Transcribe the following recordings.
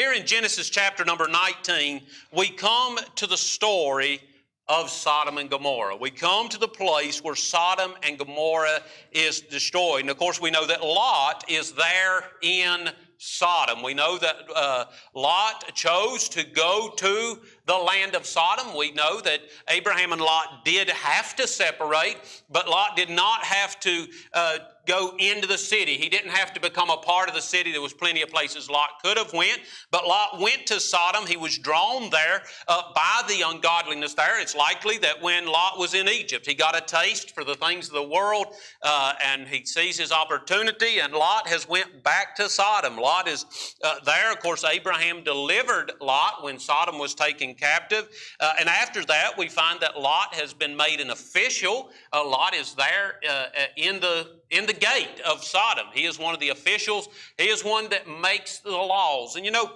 Here in Genesis chapter number 19, we come to the story of Sodom and Gomorrah. We come to the place where Sodom and Gomorrah is destroyed. And of course, we know that Lot is there in Sodom. We know that uh, Lot chose to go to the land of Sodom. We know that Abraham and Lot did have to separate, but Lot did not have to uh, go into the city. He didn't have to become a part of the city. There was plenty of places Lot could have went, but Lot went to Sodom. He was drawn there uh, by the ungodliness there. It's likely that when Lot was in Egypt, he got a taste for the things of the world, uh, and he sees his opportunity. And Lot has went back to Sodom. Lot is uh, there. Of course, Abraham delivered Lot when Sodom was taken captive, uh, and after that, we find that Lot has been made an official. Uh, Lot is there uh, in the in the gate of Sodom. He is one of the officials. He is one that makes the laws. And you know,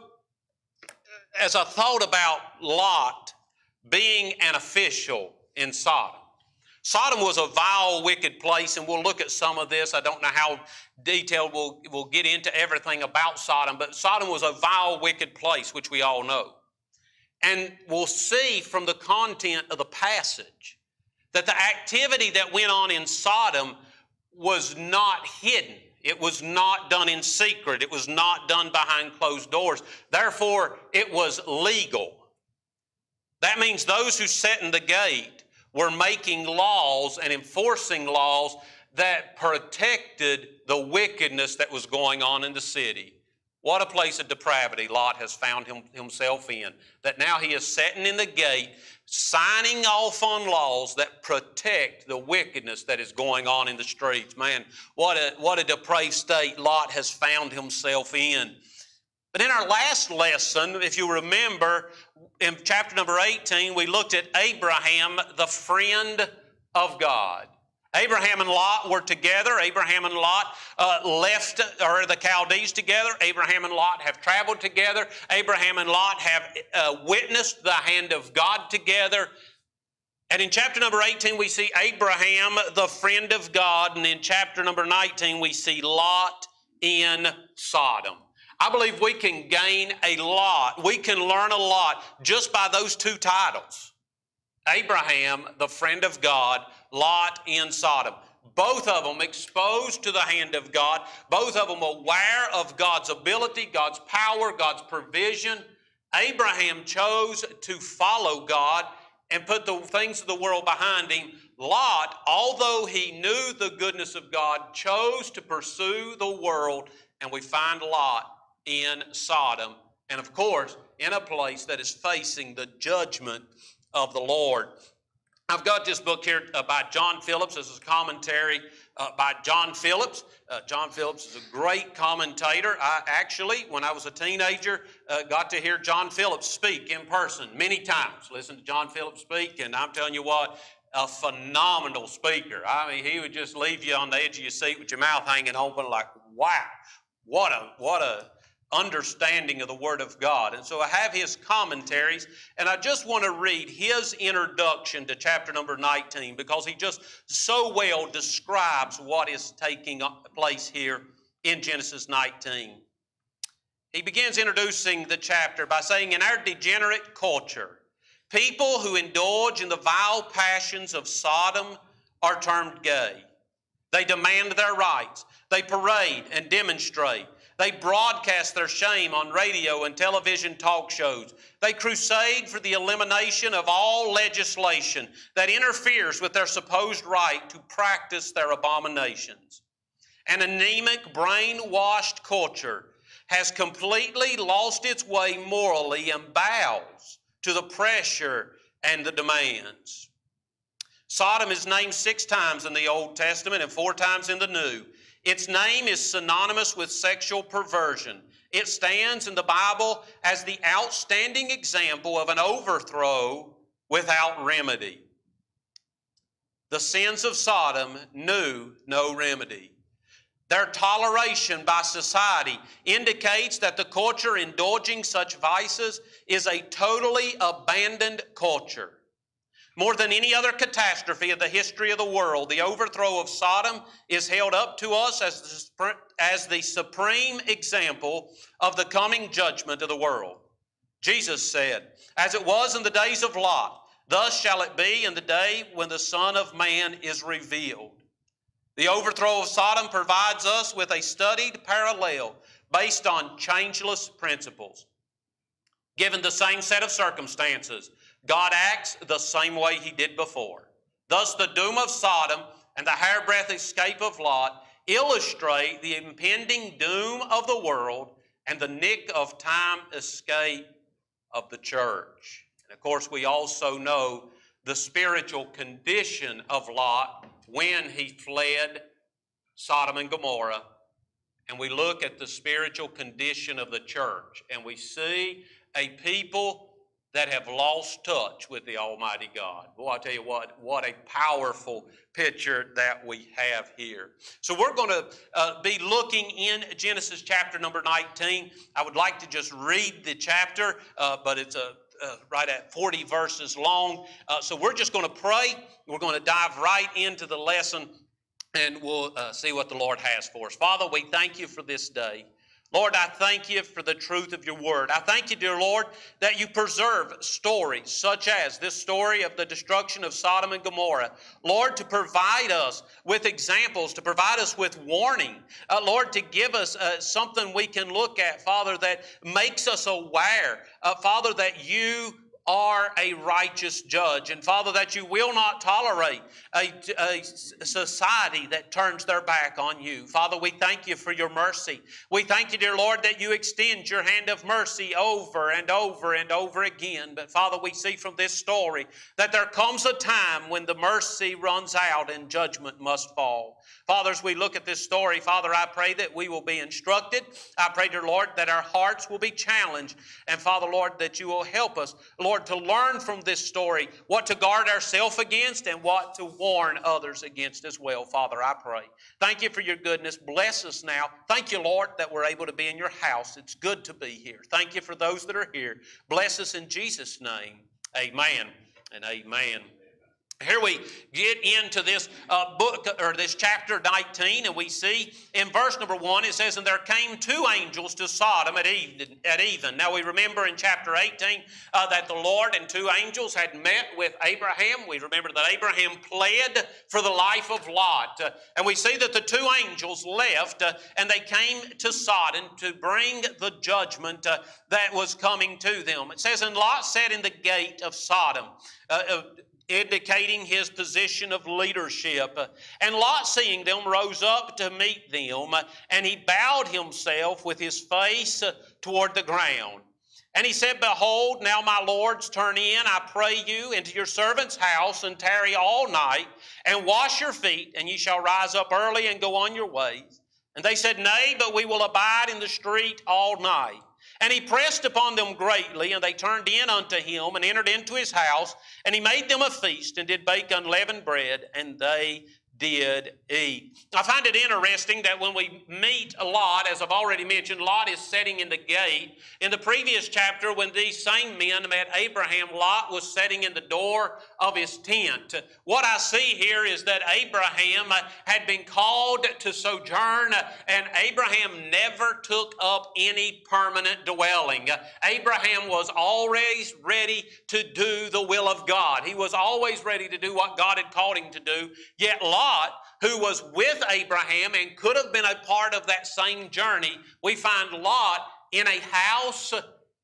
as I thought about Lot being an official in Sodom, Sodom was a vile, wicked place, and we'll look at some of this. I don't know how detailed we'll, we'll get into everything about Sodom, but Sodom was a vile, wicked place, which we all know. And we'll see from the content of the passage that the activity that went on in Sodom was not hidden. It was not done in secret. It was not done behind closed doors. Therefore, it was legal. That means those who sat in the gate were making laws and enforcing laws that protected the wickedness that was going on in the city. What a place of depravity Lot has found him, himself in. That now he is sitting in the gate signing off on laws that protect the wickedness that is going on in the streets. Man, what a, what a depraved state Lot has found himself in. But in our last lesson, if you remember, in chapter number 18, we looked at Abraham, the friend of God. Abraham and Lot were together. Abraham and Lot uh, left, Ur the Chaldees together. Abraham and Lot have traveled together. Abraham and Lot have uh, witnessed the hand of God together. And in chapter number 18, we see Abraham, the friend of God. And in chapter number 19, we see Lot in Sodom. I believe we can gain a lot. We can learn a lot just by those two titles Abraham, the friend of God, Lot in Sodom. Both of them exposed to the hand of God, both of them aware of God's ability, God's power, God's provision. Abraham chose to follow God and put the things of the world behind him. Lot, although he knew the goodness of God, chose to pursue the world, and we find Lot in Sodom, and of course, in a place that is facing the judgment of the Lord. I've got this book here uh, by John Phillips. This is a commentary uh, by John Phillips. Uh, John Phillips is a great commentator. I actually, when I was a teenager, uh, got to hear John Phillips speak in person many times. Listen to John Phillips speak, and I'm telling you what, a phenomenal speaker. I mean, he would just leave you on the edge of your seat with your mouth hanging open, like, wow, what a what a understanding of the Word of God. And so I have his commentaries, and I just want to read his introduction to chapter number 19 because he just so well describes what is taking place here in Genesis 19. He begins introducing the chapter by saying, In our degenerate culture, people who indulge in the vile passions of Sodom are termed gay. They demand their rights. They parade and demonstrate. They broadcast their shame on radio and television talk shows. They crusade for the elimination of all legislation that interferes with their supposed right to practice their abominations. An anemic, brainwashed culture has completely lost its way morally and bows to the pressure and the demands. Sodom is named six times in the Old Testament and four times in the New. Its name is synonymous with sexual perversion. It stands in the Bible as the outstanding example of an overthrow without remedy. The sins of Sodom knew no remedy. Their toleration by society indicates that the culture indulging such vices is a totally abandoned culture. More than any other catastrophe of the history of the world, the overthrow of Sodom is held up to us as the, as the supreme example of the coming judgment of the world. Jesus said, As it was in the days of Lot, thus shall it be in the day when the Son of Man is revealed. The overthrow of Sodom provides us with a studied parallel based on changeless principles. Given the same set of circumstances, God acts the same way He did before. Thus, the doom of Sodom and the hairbreadth escape of Lot illustrate the impending doom of the world and the nick of time escape of the church. And of course, we also know the spiritual condition of Lot when he fled Sodom and Gomorrah. And we look at the spiritual condition of the church and we see a people that have lost touch with the Almighty God. Boy, I tell you what, what a powerful picture that we have here. So we're going to uh, be looking in Genesis chapter number 19. I would like to just read the chapter, uh, but it's a uh, right at 40 verses long. Uh, so we're just going to pray. We're going to dive right into the lesson and we'll uh, see what the Lord has for us. Father, we thank you for this day. Lord, I thank you for the truth of your word. I thank you, dear Lord, that you preserve stories such as this story of the destruction of Sodom and Gomorrah. Lord, to provide us with examples, to provide us with warning. Uh, Lord, to give us uh, something we can look at, Father, that makes us aware, uh, Father, that you are a righteous judge. And Father, that you will not tolerate a, a, society that turns their back on you. Father, we thank you for your mercy. We thank you, dear Lord, that you extend your hand of mercy over and over and over again. But Father, we see from this story that there comes a time when the mercy runs out and judgment must fall. Father, as we look at this story, Father, I pray that we will be instructed. I pray, dear Lord, that our hearts will be challenged. And Father, Lord, that you will help us, Lord, to learn from this story what to guard ourselves against and what to warn others against as well. Father, I pray. Thank you for your goodness. Bless us now. Thank you, Lord, that we're able to be in your house. It's good to be here. Thank you for those that are here. Bless us in Jesus' name. Amen and amen. Here we get into this uh, book or this chapter 19, and we see in verse number one it says, And there came two angels to Sodom at even. At even. Now we remember in chapter 18 uh, that the Lord and two angels had met with Abraham. We remember that Abraham pled for the life of Lot. Uh, and we see that the two angels left uh, and they came to Sodom to bring the judgment uh, that was coming to them. It says, And Lot sat in the gate of Sodom. Uh, indicating his position of leadership. And Lot, seeing them, rose up to meet them, and he bowed himself with his face toward the ground. And he said, Behold, now my lords, turn in, I pray you, into your servant's house, and tarry all night, and wash your feet, and ye shall rise up early and go on your ways. And they said, Nay, but we will abide in the street all night. And he pressed upon them greatly, and they turned in unto him and entered into his house. And he made them a feast and did bake unleavened bread, and they did eat. I find it interesting that when we meet Lot, as I've already mentioned, Lot is sitting in the gate. In the previous chapter, when these same men met Abraham, Lot was sitting in the door of his tent. What I see here is that Abraham uh, had been called to sojourn, uh, and Abraham never took up any permanent dwelling. Uh, Abraham was always ready to do the will of God. He was always ready to do what God had called him to do. Yet Lot Lot, who was with Abraham and could have been a part of that same journey, we find Lot in a house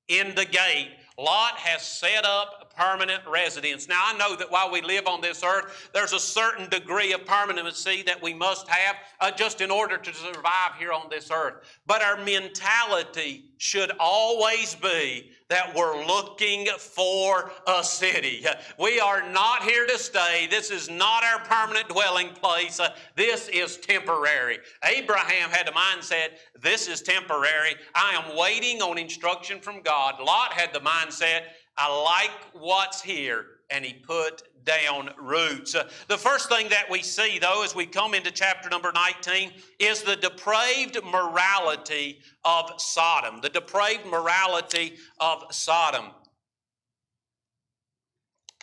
in the gate. Lot has set up permanent residence. Now, I know that while we live on this earth, there's a certain degree of permanency that we must have uh, just in order to survive here on this earth. But our mentality should always be that we're looking for a city. We are not here to stay. This is not our permanent dwelling place. Uh, this is temporary. Abraham had the mindset this is temporary. I am waiting on instruction from God. Lot had the mindset I like what's here, and he put down roots. Uh, the first thing that we see, though, as we come into chapter number 19, is the depraved morality of Sodom. The depraved morality of Sodom.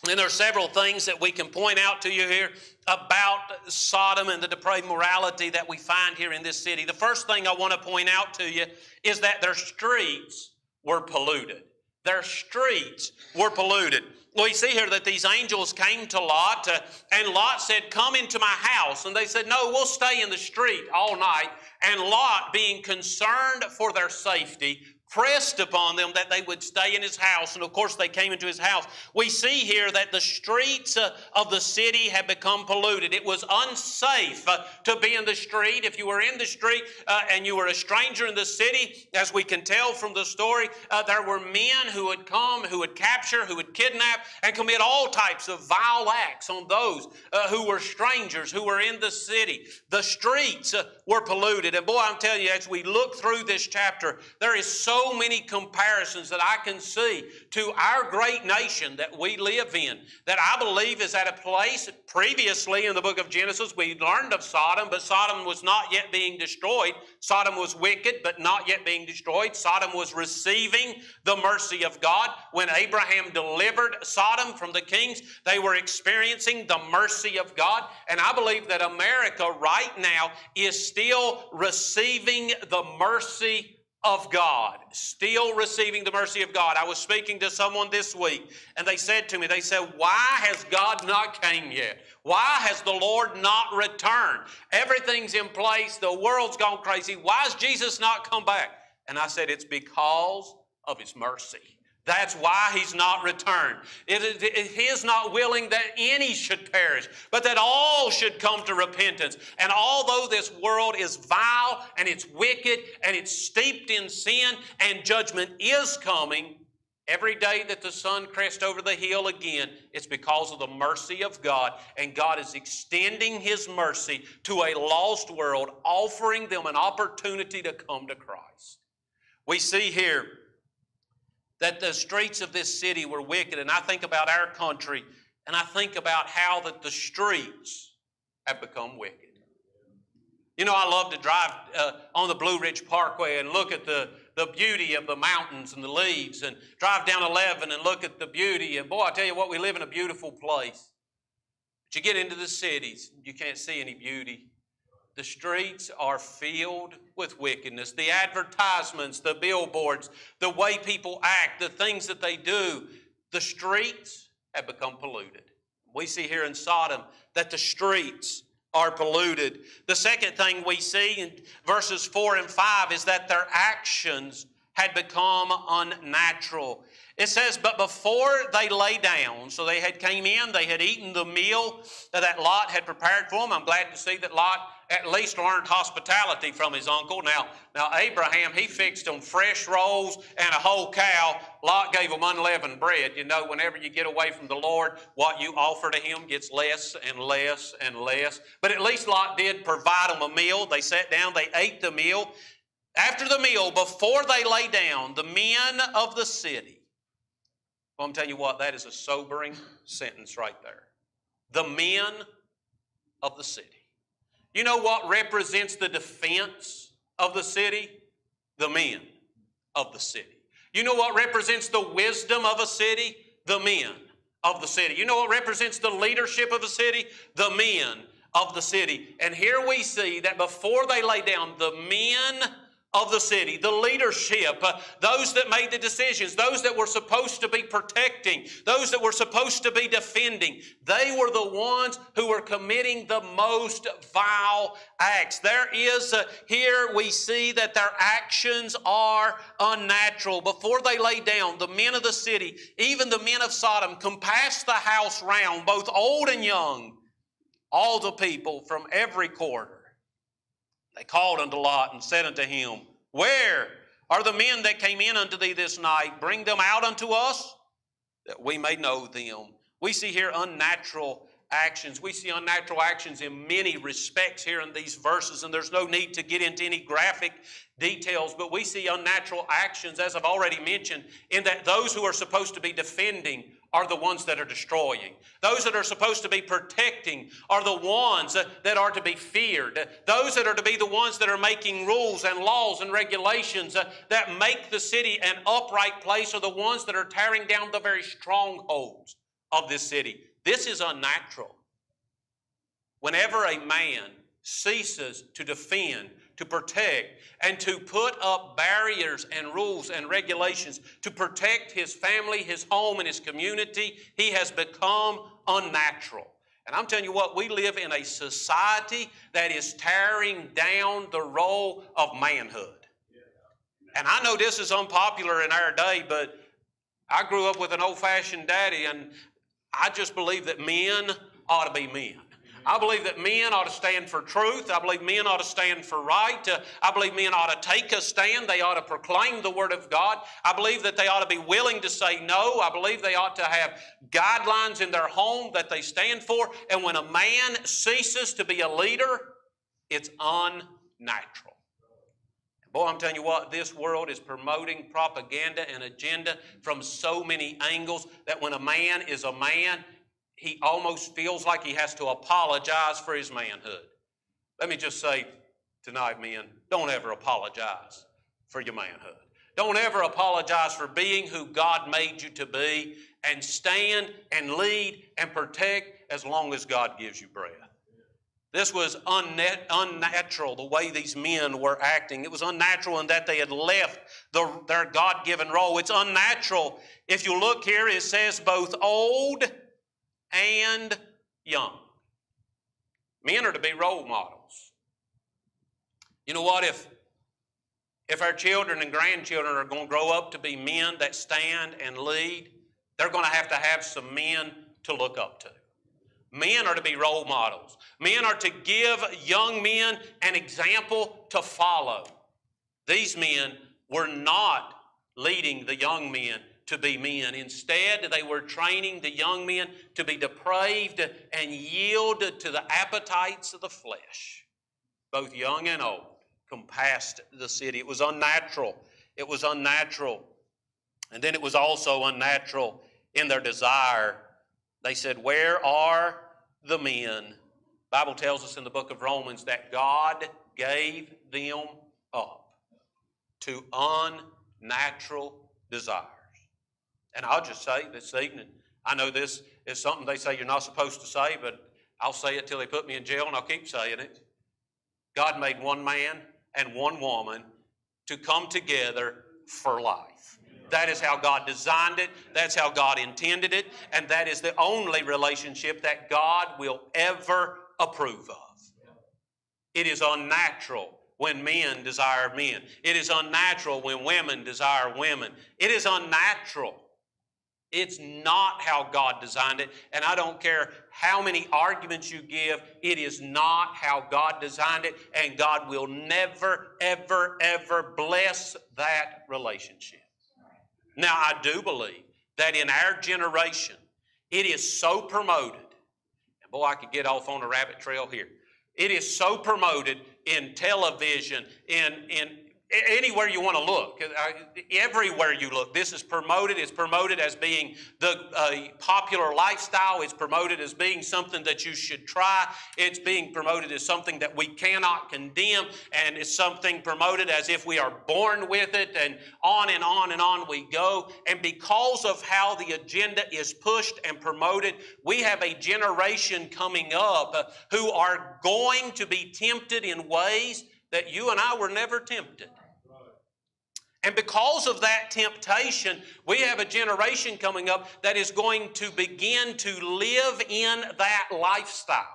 And there are several things that we can point out to you here about Sodom and the depraved morality that we find here in this city. The first thing I want to point out to you is that their streets were polluted. Their streets were polluted. We see here that these angels came to Lot, uh, and Lot said, Come into my house. And they said, No, we'll stay in the street all night. And Lot, being concerned for their safety, pressed upon them that they would stay in his house. And of course, they came into his house. We see here that the streets uh, of the city had become polluted. It was unsafe uh, to be in the street. If you were in the street uh, and you were a stranger in the city, as we can tell from the story, there were men who would come, who would capture, who would kidnap, and commit all types of vile acts on those who were strangers, who were in the city. The streets were polluted. And boy, I'm telling you, as we look through this chapter, there is so so many comparisons that I can see to our great nation that we live in that I believe is at a place previously in the book of Genesis. We learned of Sodom, but Sodom was not yet being destroyed. Sodom was wicked, but not yet being destroyed. Sodom was receiving the mercy of God. When Abraham delivered Sodom from the kings, they were experiencing the mercy of God. And I believe that America right now is still receiving the mercy of God, still receiving the mercy of God. I was speaking to someone this week, and they said to me, they said, Why has God not came yet? Why has the Lord not returned? Everything's in place, the world's gone crazy. Why has Jesus not come back? And I said, It's because of His mercy. That's why he's not returned. It he is not willing that any should perish, but that all should come to repentance. And although this world is vile and it's wicked and it's steeped in sin and judgment is coming, every day that the sun crests over the hill again, it's because of the mercy of God. And God is extending his mercy to a lost world, offering them an opportunity to come to Christ. We see here that the streets of this city were wicked. And I think about our country, and I think about how that the streets have become wicked. You know, I love to drive uh, on the Blue Ridge Parkway and look at the, the beauty of the mountains and the leaves, and drive down 11 and look at the beauty. And boy, I tell you what, we live in a beautiful place. But you get into the cities, you can't see any beauty. The streets are filled with wickedness. The advertisements, the billboards, the way people act, the things that they do, the streets have become polluted. We see here in Sodom that the streets are polluted. The second thing we see in verses 4 and 5 is that their actions had become unnatural. It says, but before they lay down, so they had came in, they had eaten the meal that Lot had prepared for them. I'm glad to see that Lot at least learned hospitality from his uncle. Now, now Abraham, he fixed them fresh rolls and a whole cow. Lot gave them unleavened bread. You know, whenever you get away from the Lord, what you offer to him gets less and less and less. But at least Lot did provide them a meal. They sat down, they ate the meal. After the meal, before they lay down, the men of the city, well, I'm telling you what, that is a sobering sentence right there. The men of the city. You know what represents the defense of the city? The men of the city. You know what represents the wisdom of a city? The men of the city. You know what represents the leadership of a city? The men of the city. And here we see that before they lay down, the men of the city, the leadership, uh, those that made the decisions, those that were supposed to be protecting, those that were supposed to be defending, they were the ones who were committing the most vile acts. There is, uh, here we see that their actions are unnatural. Before they lay down, the men of the city, even the men of Sodom, compassed the house round, both old and young, all the people from every quarter. They called unto Lot and said unto him, Where are the men that came in unto thee this night? Bring them out unto us, that we may know them. We see here unnatural actions. We see unnatural actions in many respects here in these verses, and there's no need to get into any graphic details, but we see unnatural actions, as I've already mentioned, in that those who are supposed to be defending are the ones that are destroying. Those that are supposed to be protecting are the ones that are to be feared. Those that are to be the ones that are making rules and laws and regulations uh, that make the city an upright place are the ones that are tearing down the very strongholds of this city. This is unnatural. Whenever a man ceases to defend, to protect, and to put up barriers and rules and regulations to protect his family, his home, and his community, he has become unnatural. And I'm telling you what, we live in a society that is tearing down the role of manhood. And I know this is unpopular in our day, but I grew up with an old fashioned daddy, and I just believe that men ought to be men. I believe that men ought to stand for truth. I believe men ought to stand for right. Uh, I believe men ought to take a stand. They ought to proclaim the Word of God. I believe that they ought to be willing to say no. I believe they ought to have guidelines in their home that they stand for. And when a man ceases to be a leader, it's unnatural. Boy, I'm telling you what, this world is promoting propaganda and agenda from so many angles that when a man is a man, he almost feels like he has to apologize for his manhood. Let me just say tonight, men, don't ever apologize for your manhood. Don't ever apologize for being who God made you to be and stand and lead and protect as long as God gives you breath. This was unnatural, the way these men were acting. It was unnatural in that they had left the, their God given role. It's unnatural. If you look here, it says both old and young. Men are to be role models. You know what? If, if our children and grandchildren are going to grow up to be men that stand and lead, they're going to have to have some men to look up to. Men are to be role models. Men are to give young men an example to follow. These men were not leading the young men to be men. Instead, they were training the young men to be depraved and yield to the appetites of the flesh. Both young and old compassed the city. It was unnatural. It was unnatural. And then it was also unnatural in their desire. They said, Where are the men? Bible tells us in the book of Romans that God gave them up to unnatural desire. And I'll just say this evening, I know this is something they say you're not supposed to say, but I'll say it till they put me in jail and I'll keep saying it. God made one man and one woman to come together for life. That is how God designed it. That's how God intended it. And that is the only relationship that God will ever approve of. It is unnatural when men desire men. It is unnatural when women desire women. It is unnatural it's not how God designed it. And I don't care how many arguments you give, it is not how God designed it. And God will never, ever, ever bless that relationship. Now, I do believe that in our generation, it is so promoted. And boy, I could get off on a rabbit trail here. It is so promoted in television, in, in anywhere you want to look, uh, everywhere you look, this is promoted. It's promoted as being the uh, popular lifestyle. It's promoted as being something that you should try. It's being promoted as something that we cannot condemn, and it's something promoted as if we are born with it, and on and on and on we go. And because of how the agenda is pushed and promoted, we have a generation coming up uh, who are going to be tempted in ways that you and I were never tempted. And because of that temptation, we have a generation coming up that is going to begin to live in that lifestyle.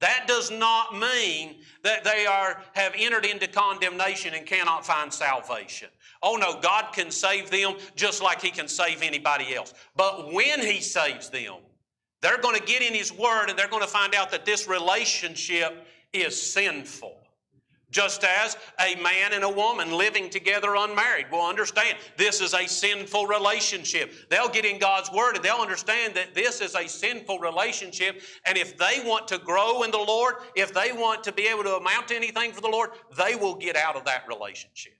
That does not mean that they are, have entered into condemnation and cannot find salvation. Oh no, God can save them just like He can save anybody else. But when He saves them, they're going to get in His Word and they're going to find out that this relationship is sinful. Just as a man and a woman living together unmarried will understand this is a sinful relationship. They'll get in God's Word and they'll understand that this is a sinful relationship. And if they want to grow in the Lord, if they want to be able to amount to anything for the Lord, they will get out of that relationship.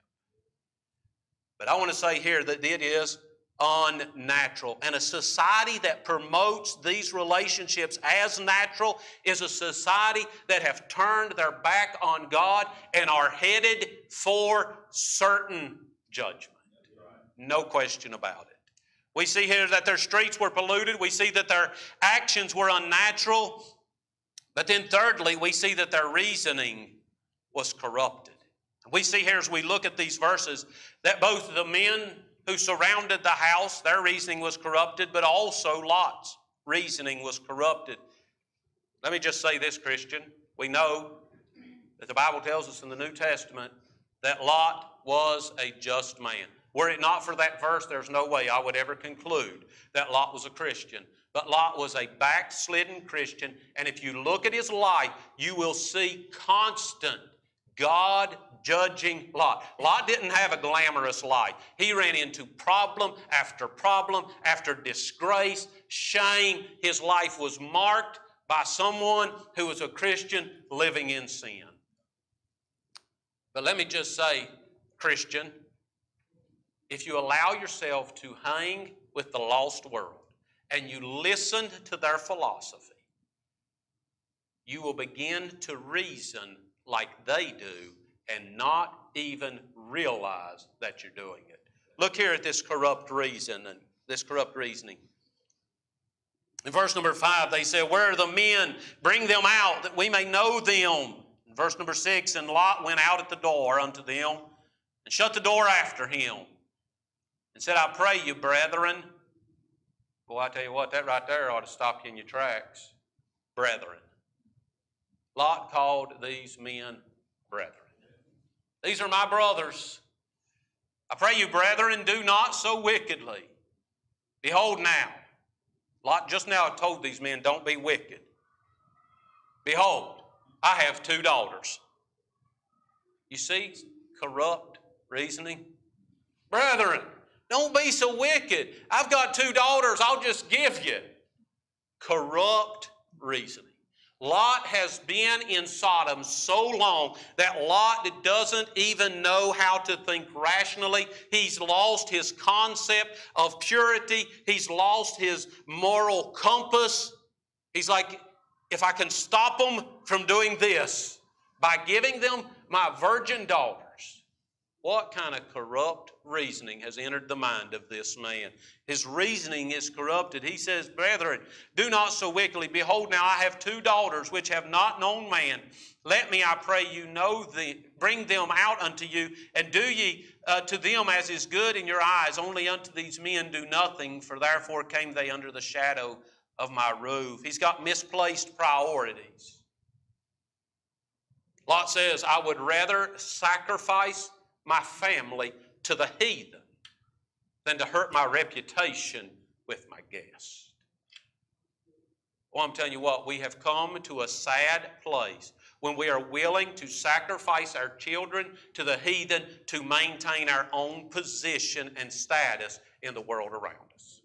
But I want to say here that it is unnatural. And a society that promotes these relationships as natural is a society that have turned their back on God and are headed for certain judgment. No question about it. We see here that their streets were polluted. We see that their actions were unnatural. But then, thirdly, we see that their reasoning was corrupted. We see here as we look at these verses that both the men who surrounded the house, their reasoning was corrupted, but also Lot's reasoning was corrupted. Let me just say this, Christian. We know that the Bible tells us in the New Testament that Lot was a just man. Were it not for that verse, there's no way I would ever conclude that Lot was a Christian. But Lot was a backslidden Christian, and if you look at his life, you will see constant God judging Lot. Lot didn't have a glamorous life. He ran into problem after problem after disgrace, shame. His life was marked by someone who was a Christian living in sin. But let me just say, Christian, if you allow yourself to hang with the lost world and you listen to their philosophy, you will begin to reason like they do and not even realize that you're doing it. Look here at this corrupt reason and this corrupt reasoning. In verse number five, they said, Where are the men? Bring them out that we may know them. In verse number six, and Lot went out at the door unto them and shut the door after him and said, I pray you, brethren. Boy, I tell you what, that right there ought to stop you in your tracks. Brethren. Lot called these men brethren. These are my brothers. I pray you, brethren, do not so wickedly. Behold now, Lot just now told these men, don't be wicked. Behold, I have two daughters. You see, corrupt reasoning. Brethren, don't be so wicked. I've got two daughters, I'll just give you. Corrupt reasoning. Lot has been in Sodom so long that Lot doesn't even know how to think rationally. He's lost his concept of purity, he's lost his moral compass. He's like, if I can stop them from doing this by giving them my virgin daughter, what kind of corrupt reasoning has entered the mind of this man? His reasoning is corrupted. He says, Brethren, do not so wickedly. Behold, now I have two daughters which have not known man. Let me, I pray you, know the, bring them out unto you, and do ye uh, to them as is good in your eyes. Only unto these men do nothing, for therefore came they under the shadow of my roof. He's got misplaced priorities. Lot says, I would rather sacrifice my family to the heathen than to hurt my reputation with my guests. Well, I'm telling you what, we have come to a sad place when we are willing to sacrifice our children to the heathen to maintain our own position and status in the world around us.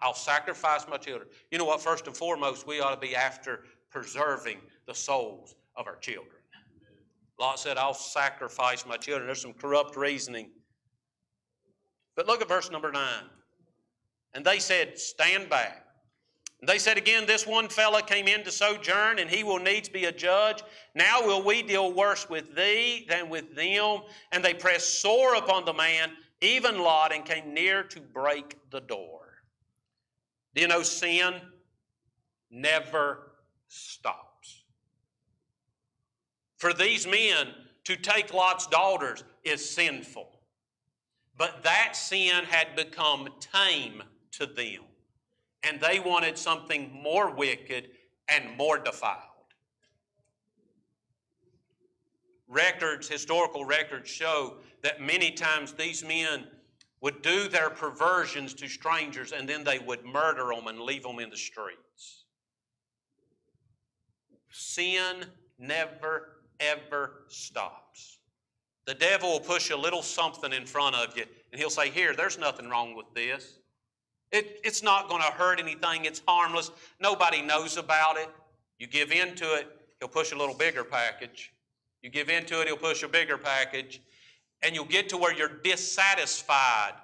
I'll sacrifice my children. You know what? First and foremost, we ought to be after preserving the souls of our children. Lot said, I'll sacrifice my children. There's some corrupt reasoning. But look at verse number 9. And they said, Stand back. And they said again, This one fellow came in to sojourn, and he will needs be a judge. Now will we deal worse with thee than with them? And they pressed sore upon the man, even Lot, and came near to break the door. Do you know sin never stops? For these men to take Lot's daughters is sinful. But that sin had become tame to them. And they wanted something more wicked and more defiled. Records, historical records show that many times these men would do their perversions to strangers and then they would murder them and leave them in the streets. Sin never ever stops. The devil will push a little something in front of you, and he'll say, Here, there's nothing wrong with this. It, it's not going to hurt anything, it's harmless. Nobody knows about it. You give in to it, he'll push a little bigger package. You give in to it, he'll push a bigger package. And you'll get to where you're dissatisfied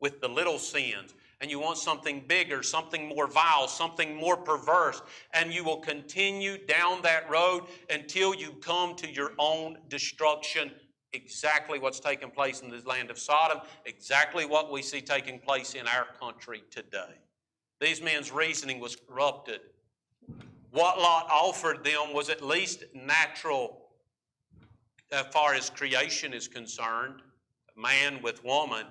with the little sins and you want something bigger, something more vile, something more perverse, and you will continue down that road until you come to your own destruction exactly what's taking place in the land of Sodom, exactly what we see taking place in our country today. These men's reasoning was corrupted. What Lot offered them was at least natural as far as creation is concerned. Man with woman,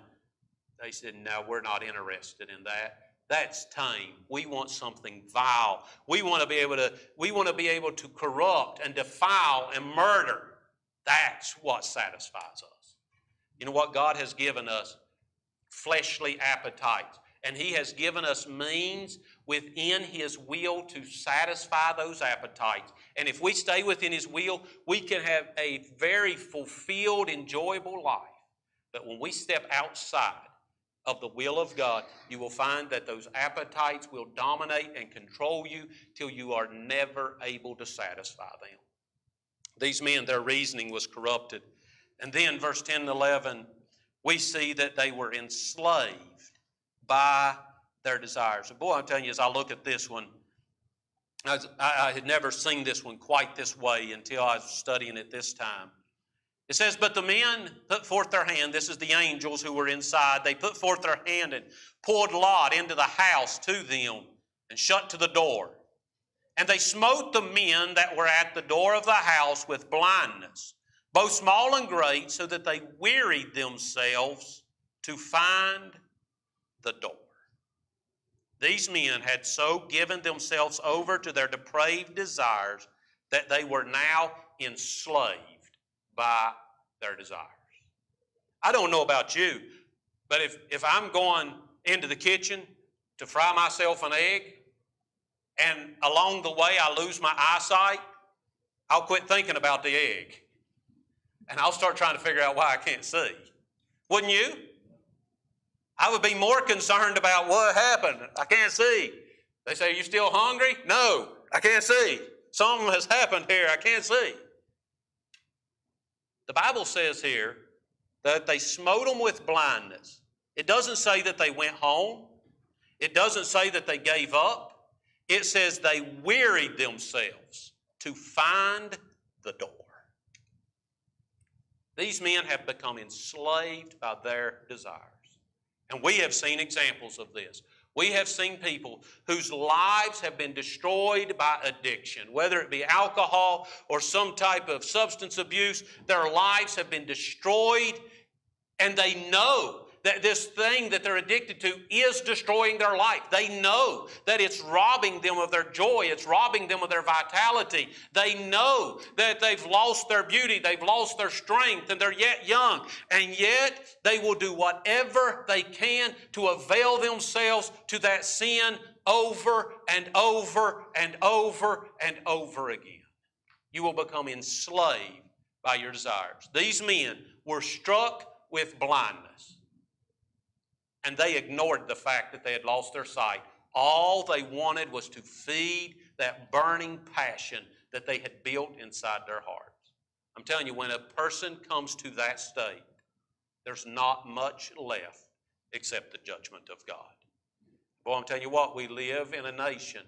they said, No, we're not interested in that. That's tame. We want something vile. We want to be able to, we want to be able to corrupt and defile and murder. That's what satisfies us. You know what? God has given us fleshly appetites, and He has given us means within His will to satisfy those appetites. And if we stay within His will, we can have a very fulfilled, enjoyable life. But when we step outside of the will of God, you will find that those appetites will dominate and control you till you are never able to satisfy them. These men, their reasoning was corrupted. And then, verse 10 and 11, we see that they were enslaved by their desires. And boy, I'm telling you, as I look at this one, I, I, had never seen this one quite this way until I was studying it this time. It says, But the men put forth their hand. This is the angels who were inside. They put forth their hand and poured Lot into the house to them and shut to the door. And they smote the men that were at the door of the house with blindness, both small and great, so that they wearied themselves to find the door. These men had so given themselves over to their depraved desires that they were now enslaved by their desires. I don't know about you, but if, if I'm going into the kitchen to fry myself an egg, and along the way I lose my eyesight, I'll quit thinking about the egg. And I'll start trying to figure out why I can't see. Wouldn't you? I would be more concerned about what happened. I can't see. They say, Are you still hungry? No, I can't see. Something has happened here. I can't see. The Bible says here that they smote them with blindness. It doesn't say that they went home, it doesn't say that they gave up. It says they wearied themselves to find the door. These men have become enslaved by their desires. And we have seen examples of this. We have seen people whose lives have been destroyed by addiction, whether it be alcohol or some type of substance abuse. Their lives have been destroyed, and they know that this thing that they're addicted to is destroying their life. They know that it's robbing them of their joy, it's robbing them of their vitality. They know that they've lost their beauty, they've lost their strength, and they're yet young. And yet they will do whatever they can to avail themselves to that sin over and over and over and over again. You will become enslaved by your desires. These men were struck with blindness and they ignored the fact that they had lost their sight. All they wanted was to feed that burning passion that they had built inside their hearts. I'm telling you, when a person comes to that state, there's not much left except the judgment of God. Boy, I'm telling you what, we live in a nation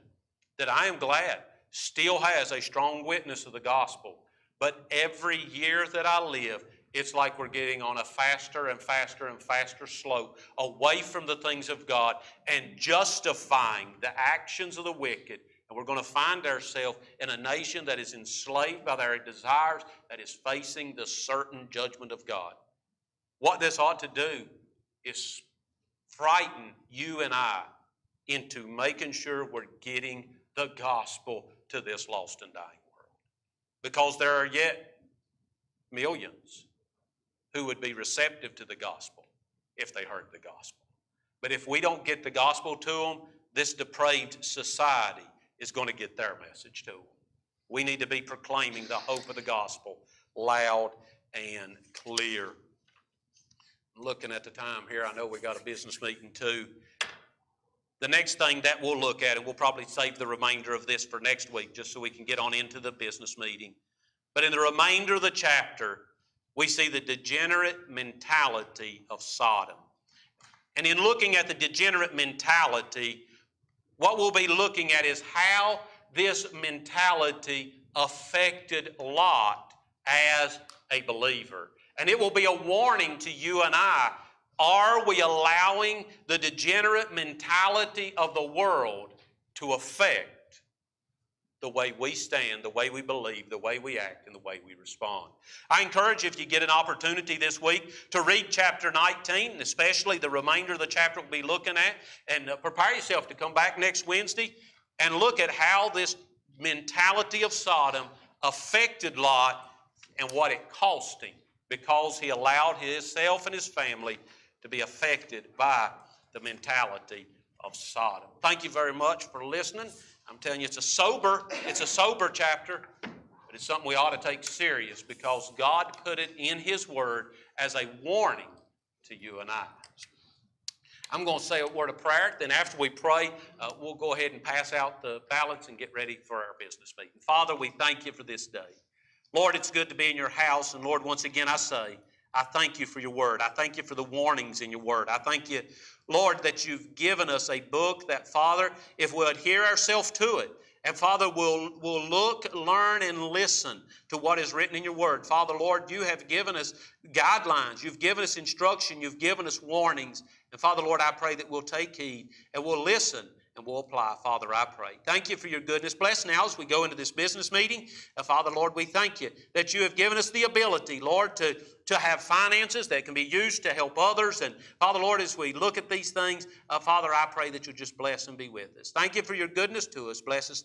that I am glad still has a strong witness of the gospel. But every year that I live, it's like we're getting on a faster and faster and faster slope away from the things of God and justifying the actions of the wicked. And we're going to find ourselves in a nation that is enslaved by their desires, that is facing the certain judgment of God. What this ought to do is frighten you and I into making sure we're getting the gospel to this lost and dying world. Because there are yet millions who would be receptive to the gospel if they heard the gospel. But if we don't get the gospel to them, this depraved society is going to get their message to them. We need to be proclaiming the hope of the gospel loud and clear. Looking at the time here, I know we got a business meeting too. The next thing that we'll look at, and we'll probably save the remainder of this for next week just so we can get on into the business meeting. But in the remainder of the chapter, we see the degenerate mentality of Sodom. And in looking at the degenerate mentality, what we'll be looking at is how this mentality affected Lot as a believer. And it will be a warning to you and I. Are we allowing the degenerate mentality of the world to affect the way we stand, the way we believe, the way we act, and the way we respond? I encourage you, if you get an opportunity this week, to read chapter 19, and especially the remainder of the chapter we'll be looking at, and uh, prepare yourself to come back next Wednesday and look at how this mentality of Sodom affected Lot and what it cost him because he allowed himself and his family to be affected by the mentality of Sodom. Thank you very much for listening. I'm telling you, it's a sober, it's a sober chapter, but it's something we ought to take serious because God put it in His Word as a warning to you and I. I'm going to say a word of prayer. Then, after we pray, uh, we'll go ahead and pass out the ballots and get ready for our business meeting. Father, we thank you for this day. Lord, it's good to be in your house. And Lord, once again, I say, I thank you for your word. I thank you for the warnings in your word. I thank you, Lord, that you've given us a book that, Father, if we'll adhere ourselves to it, and Father, we'll, we'll look, learn, and listen to what is written in your word. Father, Lord, you have given us guidelines. You've given us instruction. You've given us warnings. And Father, Lord, I pray that we'll take heed and we'll listen and we'll apply. Father, I pray. Thank you for your goodness. Bless now as we go into this business meeting. Uh, Father, Lord, we thank you that you have given us the ability, Lord, to, to have finances that can be used to help others. And Father, Lord, as we look at these things, uh, Father, I pray that you just bless and be with us. Thank you for your goodness to us. Bless us.